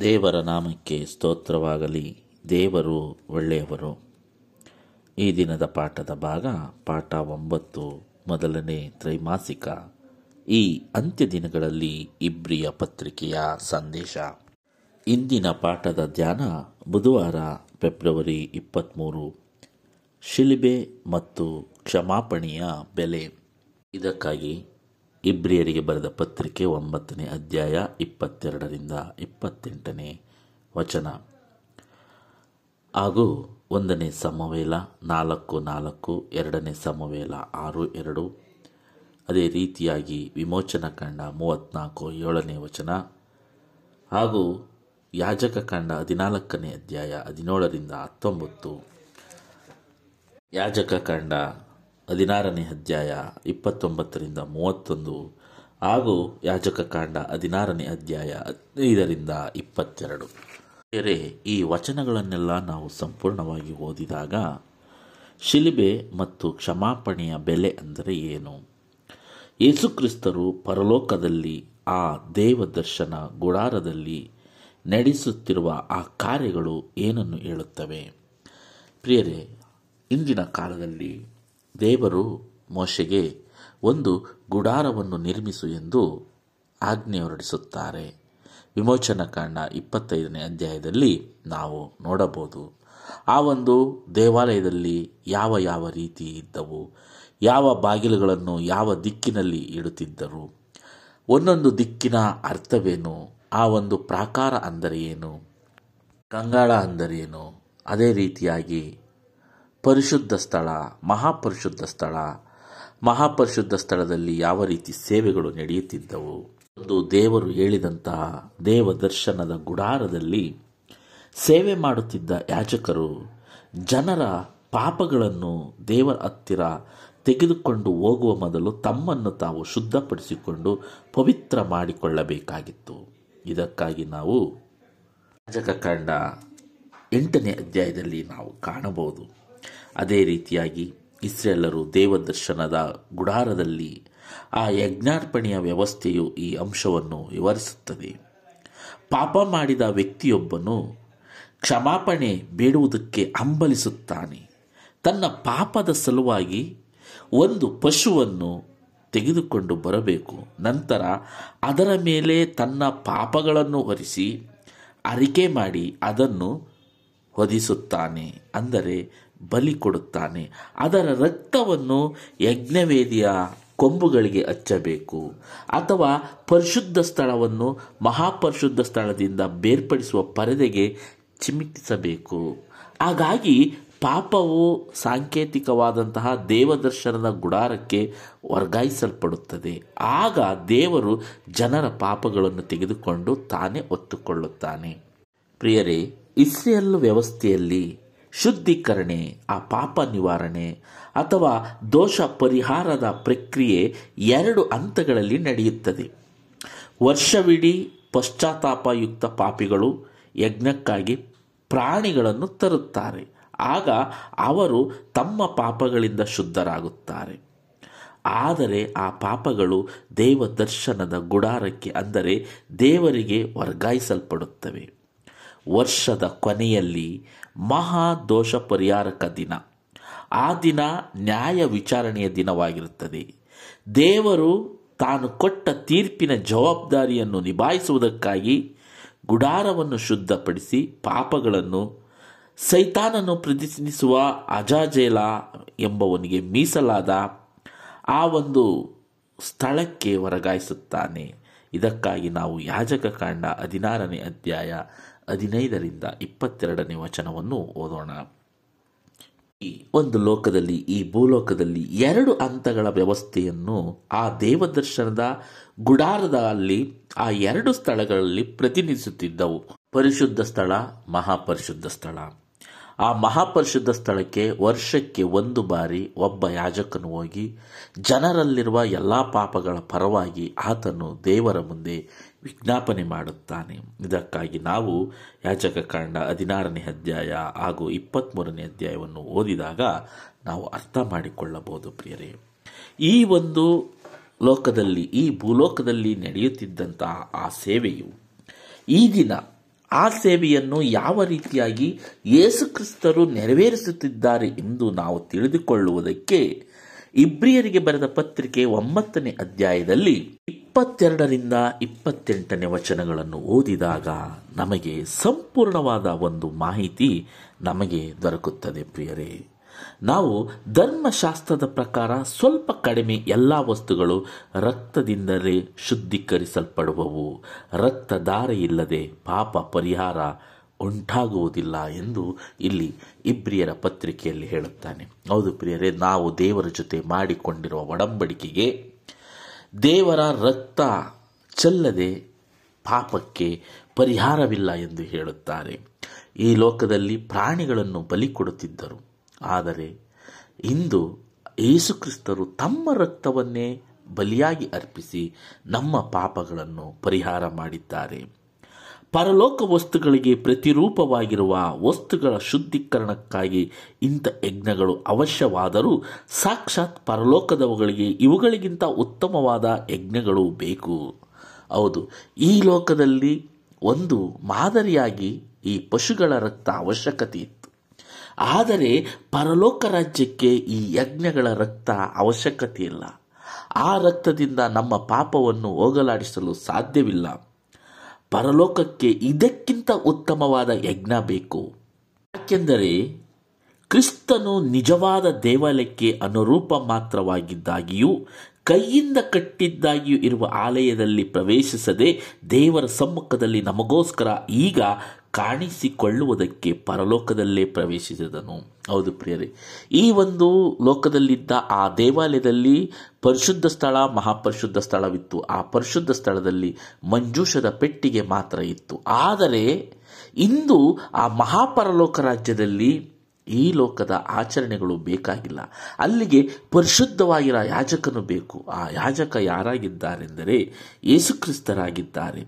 ದೇವರ ನಾಮಕ್ಕೆ ಸ್ತೋತ್ರವಾಗಲಿ. ದೇವರು ಒಳ್ಳೆಯವರು. ಈ ದಿನದ ಪಾಠದ ಭಾಗ, ಪಾಠ ಒಂಬತ್ತು, ಮೊದಲನೇ ತ್ರೈಮಾಸಿಕ. ಈ ಅಂತ್ಯ ದಿನಗಳಲ್ಲಿ ಇಬ್ರಿಯ ಪತ್ರಿಕೆಯ ಸಂದೇಶ. ಇಂದಿನ ಪಾಠದ ಧ್ಯಾನ ಬುಧವಾರ, ಫೆಬ್ರವರಿ ಇಪ್ಪತ್ತ್ಮೂರು ಶಿಲಿಬೆ ಮತ್ತು ಕ್ಷಮಾಪಣೆಯ ಬೆಲೆ. ಇದಕ್ಕಾಗಿ ಇಬ್ರಿಯರಿಗೆ ಬರೆದ ಪತ್ರಿಕೆ ಒಂಬತ್ತನೇ ಅಧ್ಯಾಯ ಇಪ್ಪತ್ತೆರಡರಿಂದ ಇಪ್ಪತ್ತೆಂಟನೇ ವಚನ. ಹಾಗೂ ಒಂದನೇ ಸಮವೇಲ, ನಾಲ್ಕು ನಾಲ್ಕು, ಎರಡನೇ ಸಮವೇಲ, ಆರು, ಎರಡು. ಅದೇ ರೀತಿಯಾಗಿ ವಿಮೋಚನ ಕಂಡ ಮೂವತ್ತ್ನಾಲ್ಕು ಏಳನೇ ವಚನ. ಹಾಗೂ ಯಾಜಕ ಕಂಡ ಹದಿನಾಲ್ಕನೇ ಅಧ್ಯಾಯ ಹದಿನೇಳರಿಂದ ಹತ್ತೊಂಬತ್ತು. ಯಾಜಕ ಕಂಡ ಹದಿನಾರನೇ ಅಧ್ಯಾಯ ಇಪ್ಪತ್ತೊಂಬತ್ತರಿಂದ ಮೂವತ್ತೊಂದು ಹಾಗೂ ಯಾಜಕ ಕಾಂಡ ಹದಿನಾರನೇ ಅಧ್ಯಾಯ ಹದಿನೈದರಿಂದ ಇಪ್ಪತ್ತೆರಡು. ಬೇರೆ ಈ ವಚನಗಳನ್ನೆಲ್ಲ ನಾವು ಸಂಪೂರ್ಣವಾಗಿ ಓದಿದಾಗ ಶಿಲಿಬೆ ಮತ್ತು ಕ್ಷಮಾಪಣೆಯ ಬೆಲೆ ಅಂದರೆ ಏನು? ಯೇಸುಕ್ರಿಸ್ತರು ಪರಲೋಕದಲ್ಲಿ, ಆ ದೇವದರ್ಶನ ಗುಡಾರದಲ್ಲಿ ನಡೆಸುತ್ತಿರುವ ಆ ಕಾರ್ಯಗಳು ಏನನ್ನು ಹೇಳುತ್ತವೆ? ಪ್ರಿಯರೇ, ಇಂದಿನ ಕಾಲದಲ್ಲಿ ದೇವರು ಮೋಶೆಗೆ ಒಂದು ಗುಡಾರವನ್ನು ನಿರ್ಮಿಸು ಎಂದು ಆಜ್ಞೆ ಹೊರಡಿಸುತ್ತಾರೆ ವಿಮೋಚನ ಕಾಂಡ ಇಪ್ಪತ್ತೈದನೇ ಅಧ್ಯಾಯದಲ್ಲಿ ನಾವು ನೋಡಬಹುದು. ಆ ಒಂದು ದೇವಾಲಯದಲ್ಲಿ ಯಾವ ಯಾವ ರೀತಿ ಇದ್ದವು, ಯಾವ ಬಾಗಿಲುಗಳನ್ನು ಯಾವ ದಿಕ್ಕಿನಲ್ಲಿ ಇಡುತ್ತಿದ್ದರು, ಒಂದೊಂದು ದಿಕ್ಕಿನ ಅರ್ಥವೇನು, ಆ ಒಂದು ಪ್ರಾಕಾರ ಅಂದರೆ ಏನು, ಕಂಗಾಳ ಅಂದರೇನು ಅದೇ ರೀತಿಯಾಗಿ ಪರಿಶುದ್ಧ ಸ್ಥಳ, ಮಹಾಪರಿಶುದ್ಧ ಸ್ಥಳ. ಮಹಾಪರಿಶುದ್ಧ ಸ್ಥಳದಲ್ಲಿ ಯಾವ ರೀತಿ ಸೇವೆಗಳು ನಡೆಯುತ್ತಿದ್ದವು? ಒಂದು ದೇವರು ಹೇಳಿದಂತಹ ದೇವ ದರ್ಶನದ ಗುಡಾರದಲ್ಲಿ ಸೇವೆ ಮಾಡುತ್ತಿದ್ದ ಯಾಜಕರು ಜನರ ಪಾಪಗಳನ್ನು ದೇವರ ಹತ್ತಿರ ತೆಗೆದುಕೊಂಡು ಹೋಗುವ ಮೊದಲು ತಮ್ಮನ್ನು ತಾವು ಶುದ್ಧಪಡಿಸಿಕೊಂಡು ಪವಿತ್ರ ಮಾಡಿಕೊಳ್ಳಬೇಕಾಗಿತ್ತು. ಇದಕ್ಕಾಗಿ ನಾವು ಯಾಜಕ ಕಂಡ ಎಂಟನೇ ಅಧ್ಯಾಯದಲ್ಲಿ ನಾವು ಕಾಣಬಹುದು. ಅದೇ ರೀತಿಯಾಗಿ ಇಸ್ರೇಲರು ದೇವದರ್ಶನದ ಗುಡಾರದಲ್ಲಿ ಆ ಯಜ್ಞಾರ್ಪಣೆಯ ವ್ಯವಸ್ಥೆಯು ಈ ಅಂಶವನ್ನು ವಿವರಿಸುತ್ತದೆ. ಪಾಪ ಮಾಡಿದ ವ್ಯಕ್ತಿಯೊಬ್ಬನು ಕ್ಷಮಾಪಣೆ ಬೇಡುವುದಕ್ಕೆ ಹಂಬಲಿಸುತ್ತಾನೆ. ತನ್ನ ಪಾಪದ ಸಲುವಾಗಿ ಒಂದು ಪಶುವನ್ನು ತೆಗೆದುಕೊಂಡು ಬರಬೇಕು. ನಂತರ ಅದರ ಮೇಲೆ ತನ್ನ ಪಾಪಗಳನ್ನು ಹೊರಿಸಿ, ಅರಿಕೆ ಮಾಡಿ, ಅದನ್ನು ಹೊದಿಸುತ್ತಾನೆ ಅಂದರೆ ಬಲಿ ಕೊಡುತ್ತಾನೆ. ಅದರ ರಕ್ತವನ್ನು ಯಜ್ಞವೇದಿಯ ಕೊಂಬುಗಳಿಗೆ ಹಚ್ಚಬೇಕು. ಅಥವಾ ಪರಿಶುದ್ಧ ಸ್ಥಳವನ್ನು ಮಹಾಪರಿಶುದ್ಧ ಸ್ಥಳದಿಂದ ಬೇರ್ಪಡಿಸುವ ಪರದೆಗೆ ಚಿಮಿಕಿಸಬೇಕು ಹಾಗಾಗಿ ಪಾಪವು ಸಾಂಕೇತಿಕವಾದಂತಹ ದೇವದರ್ಶನದ ಗುಡಾರಕ್ಕೆ ವರ್ಗಾಯಿಸಲ್ಪಡುತ್ತದೆ. ಆಗ ದೇವರು ಜನರ ಪಾಪಗಳನ್ನು ತೆಗೆದುಕೊಂಡು ತಾನೇ ಒತ್ತುಕೊಳ್ಳುತ್ತಾನೆ ಪ್ರಿಯರೇ ಇಸ್ರೇಲ್ ವ್ಯವಸ್ಥೆಯಲ್ಲಿ ಶುದ್ಧೀಕರಣೆ, ಆ ಪಾಪ ನಿವಾರಣೆ ಅಥವಾ ದೋಷ ಪರಿಹಾರದ ಪ್ರಕ್ರಿಯೆ ಎರಡು ಹಂತಗಳಲ್ಲಿ ನಡೆಯುತ್ತದೆ. ವರ್ಷವಿಡೀ ಪಶ್ಚಾತ್ತಾಪಯುಕ್ತ ಪಾಪಿಗಳು ಯಜ್ಞಕ್ಕಾಗಿ ಪ್ರಾಣಿಗಳನ್ನು ತರುತ್ತಾರೆ. ಆಗ ಅವರು ತಮ್ಮ ಪಾಪಗಳಿಂದ ಶುದ್ಧರಾಗುತ್ತಾರೆ. ಆದರೆ ಆ ಪಾಪಗಳು ದೇವ ದರ್ಶನದ ಗುಡಾರಕ್ಕೆ ಅಂದರೆ ದೇವರಿಗೆ ವರ್ಗಾಯಿಸಲ್ಪಡುತ್ತವೆ. ವರ್ಷದ ಕೊನೆಯಲ್ಲಿ ಮಹಾ ದೋಷ ಪರಿಹಾರಕ ದಿನ. ಆ ದಿನ ನ್ಯಾಯ ವಿಚಾರಣೆಯ ದಿನವಾಗಿರುತ್ತದೆ. ದೇವರು ತಾನು ಕೊಟ್ಟ ತೀರ್ಪಿನ ಜವಾಬ್ದಾರಿಯನ್ನು ನಿಭಾಯಿಸುವುದಕ್ಕಾಗಿ ಗುಡಾರವನ್ನು ಶುದ್ಧಪಡಿಸಿ ಪಾಪಗಳನ್ನು ಸೈತಾನನ್ನು ಪ್ರತಿನಿಧಿಸುವ ಅಜಾಜೇಲ ಎಂಬವನಿಗೆ ಮೀಸಲಾದ ಆ ಒಂದು ಸ್ಥಳಕ್ಕೆ ವರ್ಗಾಯಿಸುತ್ತಾನೆ ಇದಕ್ಕಾಗಿ ನಾವು ಯಾಜಕ ಕಾಂಡ ಹದಿನಾರನೇ ಅಧ್ಯಾಯ ಹದಿನೈದರಿಂದ ಇಪ್ಪತ್ತೆರಡನೇ ವಚನವನ್ನು ಓದೋಣ. ಈ ಒಂದು ಲೋಕದಲ್ಲಿ, ಈ ಭೂಲೋಕದಲ್ಲಿ ಎರಡು ಹಂತಗಳ ವ್ಯವಸ್ಥೆಯನ್ನು ಆ ದೇವದರ್ಶನದ ಗುಡಾರದಲ್ಲಿ, ಆ ಎರಡು ಸ್ಥಳಗಳಲ್ಲಿ ಪ್ರತಿನಿಧಿಸುತ್ತಿದ್ದವು. ಪರಿಶುದ್ಧ ಸ್ಥಳ, ಮಹಾಪರಿಶುದ್ಧ ಸ್ಥಳ. ಆ ಮಹಾಪರಿಶುದ್ಧ ಸ್ಥಳಕ್ಕೆ ವರ್ಷಕ್ಕೆ ಒಂದು ಬಾರಿ ಒಬ್ಬ ಯಾಜಕನು ಹೋಗಿ, ಜನರಲ್ಲಿರುವ ಎಲ್ಲ ಪಾಪಗಳ ಪರವಾಗಿ ಆತನು ದೇವರ ಮುಂದೆ ವಿಜ್ಞಾಪನೆ ಮಾಡುತ್ತಾನೆ. ಇದಕ್ಕಾಗಿ ನಾವು ಯಾಜಕ ಕಾಂಡ ಹದಿನಾರನೇ ಅಧ್ಯಾಯ ಹಾಗೂ ಇಪ್ಪತ್ತ್ಮೂರನೇ ಅಧ್ಯಾಯವನ್ನು ಓದಿದಾಗ ನಾವು ಅರ್ಥ ಮಾಡಿಕೊಳ್ಳಬಹುದು ಪ್ರಿಯರೇ. ಈ ಒಂದು ಲೋಕದಲ್ಲಿ, ಈ ಭೂಲೋಕದಲ್ಲಿ ನಡೆಯುತ್ತಿದ್ದಂತಹ ಆ ಸೇವೆಯು, ಈ ದಿನ ಆ ಸೇವೆಯನ್ನು ಯಾವ ರೀತಿಯಾಗಿ ಯೇಸುಕ್ರಿಸ್ತರು ನೆರವೇರಿಸುತ್ತಿದ್ದಾರೆ ಎಂದು ನಾವು ತಿಳಿದುಕೊಳ್ಳುವುದಕ್ಕೆ ಇಬ್ರಿಯರಿಗೆ ಬರೆದ ಪತ್ರಿಕೆ ಒಂಬತ್ತನೇ ಅಧ್ಯಾಯದಲ್ಲಿ ಇಪ್ಪತ್ತೆರಡರಿಂದ ಇಪ್ಪತ್ತೆಂಟನೇ ವಚನಗಳನ್ನು ಓದಿದಾಗ ನಮಗೆ ಸಂಪೂರ್ಣವಾದ ಒಂದು ಮಾಹಿತಿ ನಮಗೆ ದೊರಕುತ್ತದೆ ಪ್ರಿಯರೇ. ನಾವು ಧರ್ಮಶಾಸ್ತ್ರದ ಪ್ರಕಾರ ಸ್ವಲ್ಪ ಕಡಿಮೆ ಎಲ್ಲ ವಸ್ತುಗಳು ರಕ್ತದಿಂದಲೇ ಶುದ್ಧೀಕರಿಸಲ್ಪಡುವವು. ರಕ್ತಧಾರೆ ಇಲ್ಲದೆ ಪಾಪ ಪರಿಹಾರ ಉಂಟಾಗುವುದಿಲ್ಲ ಎಂದು ಇಲ್ಲಿ ಇಬ್ರಿಯರ ಪತ್ರಿಕೆಯಲ್ಲಿ ಹೇಳುತ್ತಾನೆ. ಹೌದು ಪ್ರಿಯರೇ, ನಾವು ದೇವರ ಜೊತೆ ಮಾಡಿಕೊಂಡಿರುವ ಒಡಂಬಡಿಕೆಗೆ ದೇವರ ರಕ್ತ ಚೆಲ್ಲದೆ ಪಾಪಕ್ಕೆ ಪರಿಹಾರವಿಲ್ಲ ಎಂದು ಹೇಳುತ್ತಾರೆ. ಈ ಲೋಕದಲ್ಲಿ ಪ್ರಾಣಿಗಳನ್ನು ಬಲಿ ಕೊಡುತ್ತಿದ್ದರು. ಆದರೆ ಇಂದು ಯೇಸುಕ್ರಿಸ್ತರು ತಮ್ಮ ರಕ್ತವನ್ನೇ ಬಲಿಯಾಗಿ ಅರ್ಪಿಸಿ ನಮ್ಮ ಪಾಪಗಳನ್ನು ಪರಿಹಾರ ಮಾಡಿದ್ದಾರೆ. ಪರಲೋಕ ವಸ್ತುಗಳಿಗೆ ಪ್ರತಿರೂಪವಾಗಿರುವ ವಸ್ತುಗಳ ಶುದ್ಧೀಕರಣಕ್ಕಾಗಿ ಇಂಥ ಯಜ್ಞಗಳು ಅವಶ್ಯವಾದರೂ ಸಾಕ್ಷಾತ್ ಪರಲೋಕದವುಗಳಿಗೆ ಇವುಗಳಿಗಿಂತ ಉತ್ತಮವಾದ ಯಜ್ಞಗಳು ಬೇಕು. ಹೌದು, ಈ ಲೋಕದಲ್ಲಿ ಒಂದು ಮಾದರಿಯಾಗಿ ಈ ಪಶುಗಳ ರಕ್ತ ಅವಶ್ಯಕತೆ ಇತ್ತು. ಆದರೆ ಪರಲೋಕ ರಾಜ್ಯಕ್ಕೆ ಈ ಯಜ್ಞಗಳ ರಕ್ತ ಅವಶ್ಯಕತೆ ಇಲ್ಲ ಆ ರಕ್ತದಿಂದ ನಮ್ಮ ಪಾಪವನ್ನು ಹೋಗಲಾಡಿಸಲು ಸಾಧ್ಯವಿಲ್ಲ. ಪರಲೋಕಕ್ಕೆ ಇದಕ್ಕಿಂತ ಉತ್ತಮವಾದ ಯಜ್ಞ ಬೇಕು. ಯಾಕೆಂದರೆ ಕ್ರಿಸ್ತನು ನಿಜವಾದ ದೇವಾಲಯಕ್ಕೆ ಅನುರೂಪ ಮಾತ್ರವಾಗಿದ್ದಾಗಿಯೂ, ಕೈಯಿಂದ ಕಟ್ಟಿದ್ದಾಗಿಯೂ ಇರುವ ಆಲಯದಲ್ಲಿ ಪ್ರವೇಶಿಸದೆ ದೇವರ ಸಮ್ಮುಖದಲ್ಲಿ ನಮಗೋಸ್ಕರ ಈಗ ಕಾಣಿಸಿಕೊಳ್ಳುವುದಕ್ಕೆ ಪರಲೋಕದಲ್ಲೇ ಪ್ರವೇಶಿಸಿದನು. ಹೌದು ಪ್ರಿಯರೇ, ಈ ಒಂದು ಲೋಕದಲ್ಲಿದ್ದ ಆ ದೇವಾಲಯದಲ್ಲಿ ಪರಿಶುದ್ಧ ಸ್ಥಳ, ಮಹಾಪರಿಶುದ್ಧ ಸ್ಥಳವಿತ್ತು. ಆ ಪರಿಶುದ್ಧ ಸ್ಥಳದಲ್ಲಿ ಮಂಜೂಷದ ಪೆಟ್ಟಿಗೆ ಮಾತ್ರ ಇತ್ತು. ಆದರೆ ಇಂದು ಆ ಮಹಾಪರಲೋಕ ರಾಜ್ಯದಲ್ಲಿ ಈ ಲೋಕದ ಆಚರಣೆಗಳು ಬೇಕಾಗಿಲ್ಲ. ಅಲ್ಲಿಗೆ ಪರಿಶುದ್ಧವಾಗಿರೋ ಯಾಜಕನು ಬೇಕು. ಆ ಯಾಜಕ ಯಾರಾಗಿದ್ದಾರೆಂದರೆ ಯೇಸುಕ್ರಿಸ್ತರಾಗಿದ್ದಾರೆ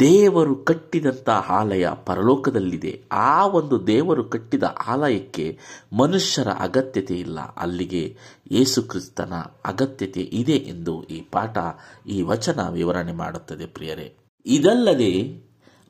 ದೇವರು ಕಟ್ಟಿದಂಥ ಆಲಯ ಪರಲೋಕದಲ್ಲಿದೆ. ಆ ಒಂದು ದೇವರು ಕಟ್ಟಿದ ಆಲಯಕ್ಕೆ ಮನುಷ್ಯರ ಅಗತ್ಯತೆ ಇಲ್ಲ. ಅಲ್ಲಿಗೆ ಯೇಸುಕ್ರಿಸ್ತನ ಅಗತ್ಯತೆ ಇದೆ ಎಂದು ಈ ಪಾಠ, ಈ ವಚನ ವಿವರಣೆ ಮಾಡುತ್ತದೆ ಪ್ರಿಯರೇ. ಇದಲ್ಲದೆ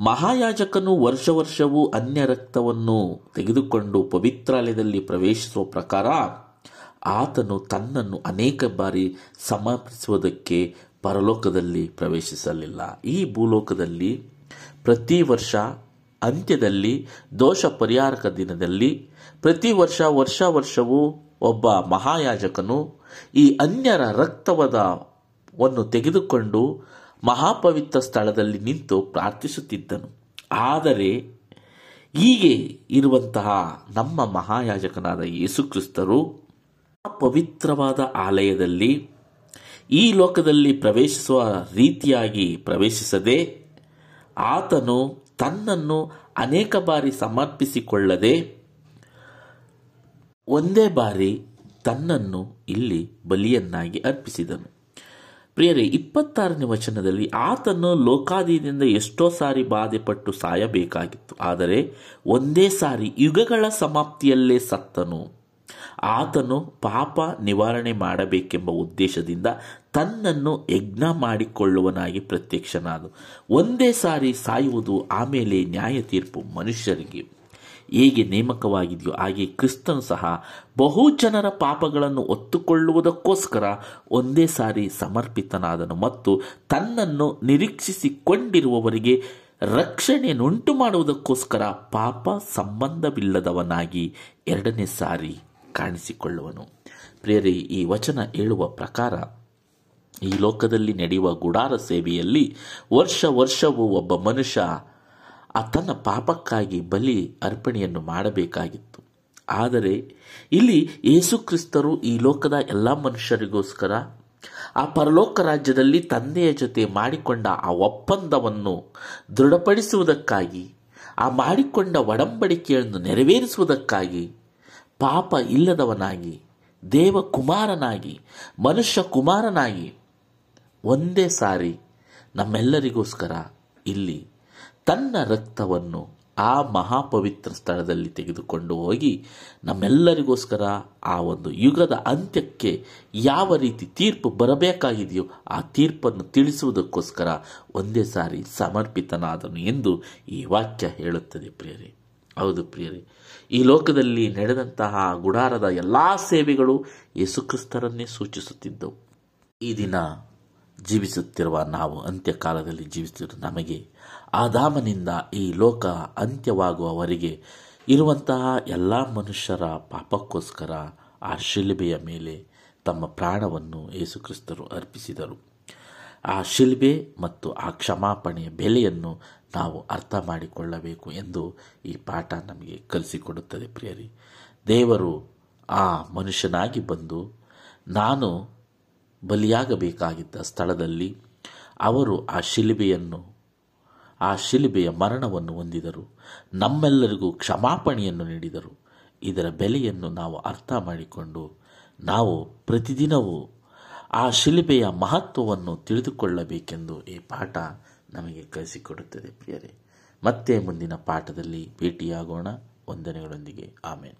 ಮಹಾಯಾಜಕನು ವರ್ಷ ವರ್ಷವೂ ಅನ್ಯ ರಕ್ತವನ್ನು ತೆಗೆದುಕೊಂಡು ಪವಿತ್ರಾಲಯದಲ್ಲಿ ಪ್ರವೇಶಿಸುವ ಪ್ರಕಾರ ಆತನು ತನ್ನನ್ನು ಅನೇಕ ಬಾರಿ ಸಮರ್ಪಿಸುವುದಕ್ಕೆ ಪರಲೋಕದಲ್ಲಿ ಪ್ರವೇಶಿಸಲಿಲ್ಲ. ಈ ಭೂಲೋಕದಲ್ಲಿ ಪ್ರತಿ ವರ್ಷ ಅಂತ್ಯದಲ್ಲಿ ದೋಷ ಪರಿಹಾರಕ ದಿನದಲ್ಲಿ ಪ್ರತಿ ವರ್ಷ ವರ್ಷ ವರ್ಷವೂ ಒಬ್ಬ ಮಹಾಯಾಜಕನು ಈ ಅನ್ಯರ ರಕ್ತವದ ವನ್ನು ತೆಗೆದುಕೊಂಡು ಮಹಾಪವಿತ್ರ ಸ್ಥಳದಲ್ಲಿ ನಿಂತು ಪ್ರಾರ್ಥಿಸುತ್ತಿದ್ದನು. ಆದರೆ ಹೀಗೆ ಇರುವಂತಹ ನಮ್ಮ ಮಹಾಯಾಜಕನಾದ ಯೇಸುಕ್ರಿಸ್ತರು ಪವಿತ್ರವಾದ ಆಲಯದಲ್ಲಿ ಈ ಲೋಕದಲ್ಲಿ ಪ್ರವೇಶಿಸುವ ರೀತಿಯಾಗಿ ಪ್ರವೇಶಿಸದೆ ಆತನು ತನ್ನನ್ನು ಅನೇಕ ಬಾರಿ ಸಮರ್ಪಿಸಿಕೊಳ್ಳದೆ ಒಂದೇ ಬಾರಿ ತನ್ನನ್ನು ಇಲ್ಲಿ ಬಲಿಯನ್ನಾಗಿ ಅರ್ಪಿಸಿದನು. ಪ್ರಿಯರೇ, ಇಪ್ಪತ್ತಾರನೇ ವಚನದಲ್ಲಿ ಆತನು ಲೋಕಾದಿಯಿಂದ ಎಷ್ಟೋ ಸಾರಿ ಬಾಧೆಪಟ್ಟು ಸಾಯಬೇಕಾಗಿತ್ತು. ಆದರೆ ಒಂದೇ ಸಾರಿ ಯುಗಗಳ ಸಮಾಪ್ತಿಯಲ್ಲೇ ಸತ್ತನು. ಆತನು ಪಾಪ ನಿವಾರಣೆ ಮಾಡಬೇಕೆಂಬ ಉದ್ದೇಶದಿಂದ ತನ್ನನ್ನು ಯಜ್ಞ ಮಾಡಿಕೊಳ್ಳುವನಾಗಿ ಪ್ರತ್ಯಕ್ಷನಾದ ಒಂದೇ ಸಾರಿ ಸಾಯುವುದು ಆಮೇಲೆ ನ್ಯಾಯ ತೀರ್ಪು ಮನುಷ್ಯರಿಗೆ. ಹೇಗೆ ನೇಮಕವಾಗಿದೆಯೋ ಹಾಗೆ ಕ್ರಿಸ್ತನು ಸಹ ಬಹು ಜನರ ಪಾಪಗಳನ್ನು ಒತ್ತುಕೊಳ್ಳುವುದಕ್ಕೋಸ್ಕರ ಒಂದೇ ಸಾರಿ ಸಮರ್ಪಿತನಾದನು ಮತ್ತು ತನ್ನನ್ನು ನಿರೀಕ್ಷಿಸಿಕೊಂಡಿರುವವರಿಗೆ ರಕ್ಷಣೆಯನ್ನುಂಟು ಮಾಡುವುದಕ್ಕೋಸ್ಕರ ಪಾಪ ಸಂಬಂಧವಿಲ್ಲದವನಾಗಿ ಎರಡನೇ ಸಾರಿ ಕಾಣಿಸಿಕೊಳ್ಳುವನು. ಪ್ರಿಯರೇ, ಈ ವಚನ ಹೇಳುವ ಪ್ರಕಾರ, ಈ ಲೋಕದಲ್ಲಿ ನಡೆಯುವ ಗುಡಾರ ಸೇವೆಯಲ್ಲಿ ವರ್ಷ ವರ್ಷವೂ ಒಬ್ಬ ಮನುಷ್ಯ ಆ ತನ್ನ ಪಾಪಕ್ಕಾಗಿ ಬಲಿ ಅರ್ಪಣೆಯನ್ನು ಮಾಡಬೇಕಾಗಿತ್ತು. ಆದರೆ, ಇಲ್ಲಿ ಯೇಸುಕ್ರಿಸ್ತರು ಈ ಲೋಕದ ಎಲ್ಲ ಮನುಷ್ಯರಿಗೋಸ್ಕರ, ಆ ಪರಲೋಕ ರಾಜ್ಯದಲ್ಲಿ ತಂದೆಯ ಜೊತೆ ಮಾಡಿಕೊಂಡ ಆ ಒಪ್ಪಂದವನ್ನು ದೃಢಪಡಿಸುವುದಕ್ಕಾಗಿ, ಆ ಮಾಡಿಕೊಂಡ ಒಡಂಬಡಿಕೆಯನ್ನು ನೆರವೇರಿಸುವುದಕ್ಕಾಗಿ ಪಾಪ ಇಲ್ಲದವನಾಗಿ, ದೇವಕುಮಾರನಾಗಿ, ಮನುಷ್ಯ ಕುಮಾರನಾಗಿ, ಒಂದೇ ಸಾರಿ ನಮ್ಮೆಲ್ಲರಿಗೋಸ್ಕರ ಇಲ್ಲಿ ತನ್ನ ರಕ್ತವನ್ನು ಆ ಮಹಾಪವಿತ್ರ ಸ್ಥಳದಲ್ಲಿ ತೆಗೆದುಕೊಂಡು ಹೋಗಿ ನಮ್ಮೆಲ್ಲರಿಗೋಸ್ಕರ ಆ ಒಂದು ಯುಗದ ಅಂತ್ಯಕ್ಕೆ ಯಾವ ರೀತಿ ತೀರ್ಪು ಬರಬೇಕಾಗಿದೆಯೋ ಆ ತೀರ್ಪನ್ನು ತಿಳಿಸುವುದಕ್ಕೋಸ್ಕರ ಒಂದೇ ಸಾರಿ ಸಮರ್ಪಿತನಾದನು ಎಂದು ಈ ವಾಕ್ಯ ಹೇಳುತ್ತದೆ ಪ್ರಿಯರೇ. ಹೌದು ಪ್ರಿಯರೇ. ಈ ಲೋಕದಲ್ಲಿ ನಡೆದಂತಹ ಗುಡಾರದ ಎಲ್ಲ ಸೇವೆಗಳು ಯೇಸುಕ್ರಿಸ್ತರನ್ನೇ ಸೂಚಿಸುತ್ತಿದ್ದವು. ಈ ದಿನ ಜೀವಿಸುತ್ತಿರುವ ನಾವು ಅಂತ್ಯಕಾಲದಲ್ಲಿ ಜೀವಿಸುತ್ತಿರುವ ನಮಗೆ ಆದಾಮನಿಂದ ಈ ಲೋಕ ಅಂತ್ಯವಾಗುವವರೆಗೆ ಇರುವಂತಹ ಎಲ್ಲ ಮನುಷ್ಯರ ಪಾಪಕ್ಕೋಸ್ಕರ ಆ ಶಿಲುಬೆಯ ಮೇಲೆ ತಮ್ಮ ಪ್ರಾಣವನ್ನು ಯೇಸುಕ್ರಿಸ್ತರು ಅರ್ಪಿಸಿದರು. ಆ ಶಿಲ್ಬೆ ಮತ್ತು ಆ ಕ್ಷಮಾಪಣೆಯ ಬೆಲೆಯನ್ನು ನಾವು ಅರ್ಥ ಮಾಡಿಕೊಳ್ಳಬೇಕು ಎಂದು ಈ ಪಾಠ ನಮಗೆ ಕಲಿಸಿಕೊಡುತ್ತದೆ ಪ್ರಿಯರಿ. ದೇವರು ಆ ಮನುಷ್ಯನಾಗಿ ಬಂದು ನಾನು ಬಲಿಯಾಗಬೇಕಾಗಿದ್ದ ಸ್ಥಳದಲ್ಲಿ ಅವರು ಆ ಶಿಲುಬೆಯನ್ನು, ಆ ಶಿಲುಬೆಯ ಮರಣವನ್ನು ಹೊಂದಿದರು. ನಮ್ಮೆಲ್ಲರಿಗೂ ಕ್ಷಮಾಪಣೆಯನ್ನು ನೀಡಿದರು. ಇದರ ಬೆಲೆಯನ್ನು ನಾವು ಅರ್ಥ ಮಾಡಿಕೊಂಡು ನಾವು ಪ್ರತಿದಿನವೂ ಆ ಶಿಲುಬೆಯ ಮಹತ್ವವನ್ನು ತಿಳಿದುಕೊಳ್ಳಬೇಕೆಂದು ಈ ಪಾಠ ನಮಗೆ ಕಲಿಸಿಕೊಡುತ್ತದೆ ಪ್ರಿಯರೇ. ಮತ್ತೆ ಮುಂದಿನ ಪಾಠದಲ್ಲಿ ಭೇಟಿಯಾಗೋಣ. ವಂದನೆಗಳೊಂದಿಗೆ. ಆಮೇಲೆ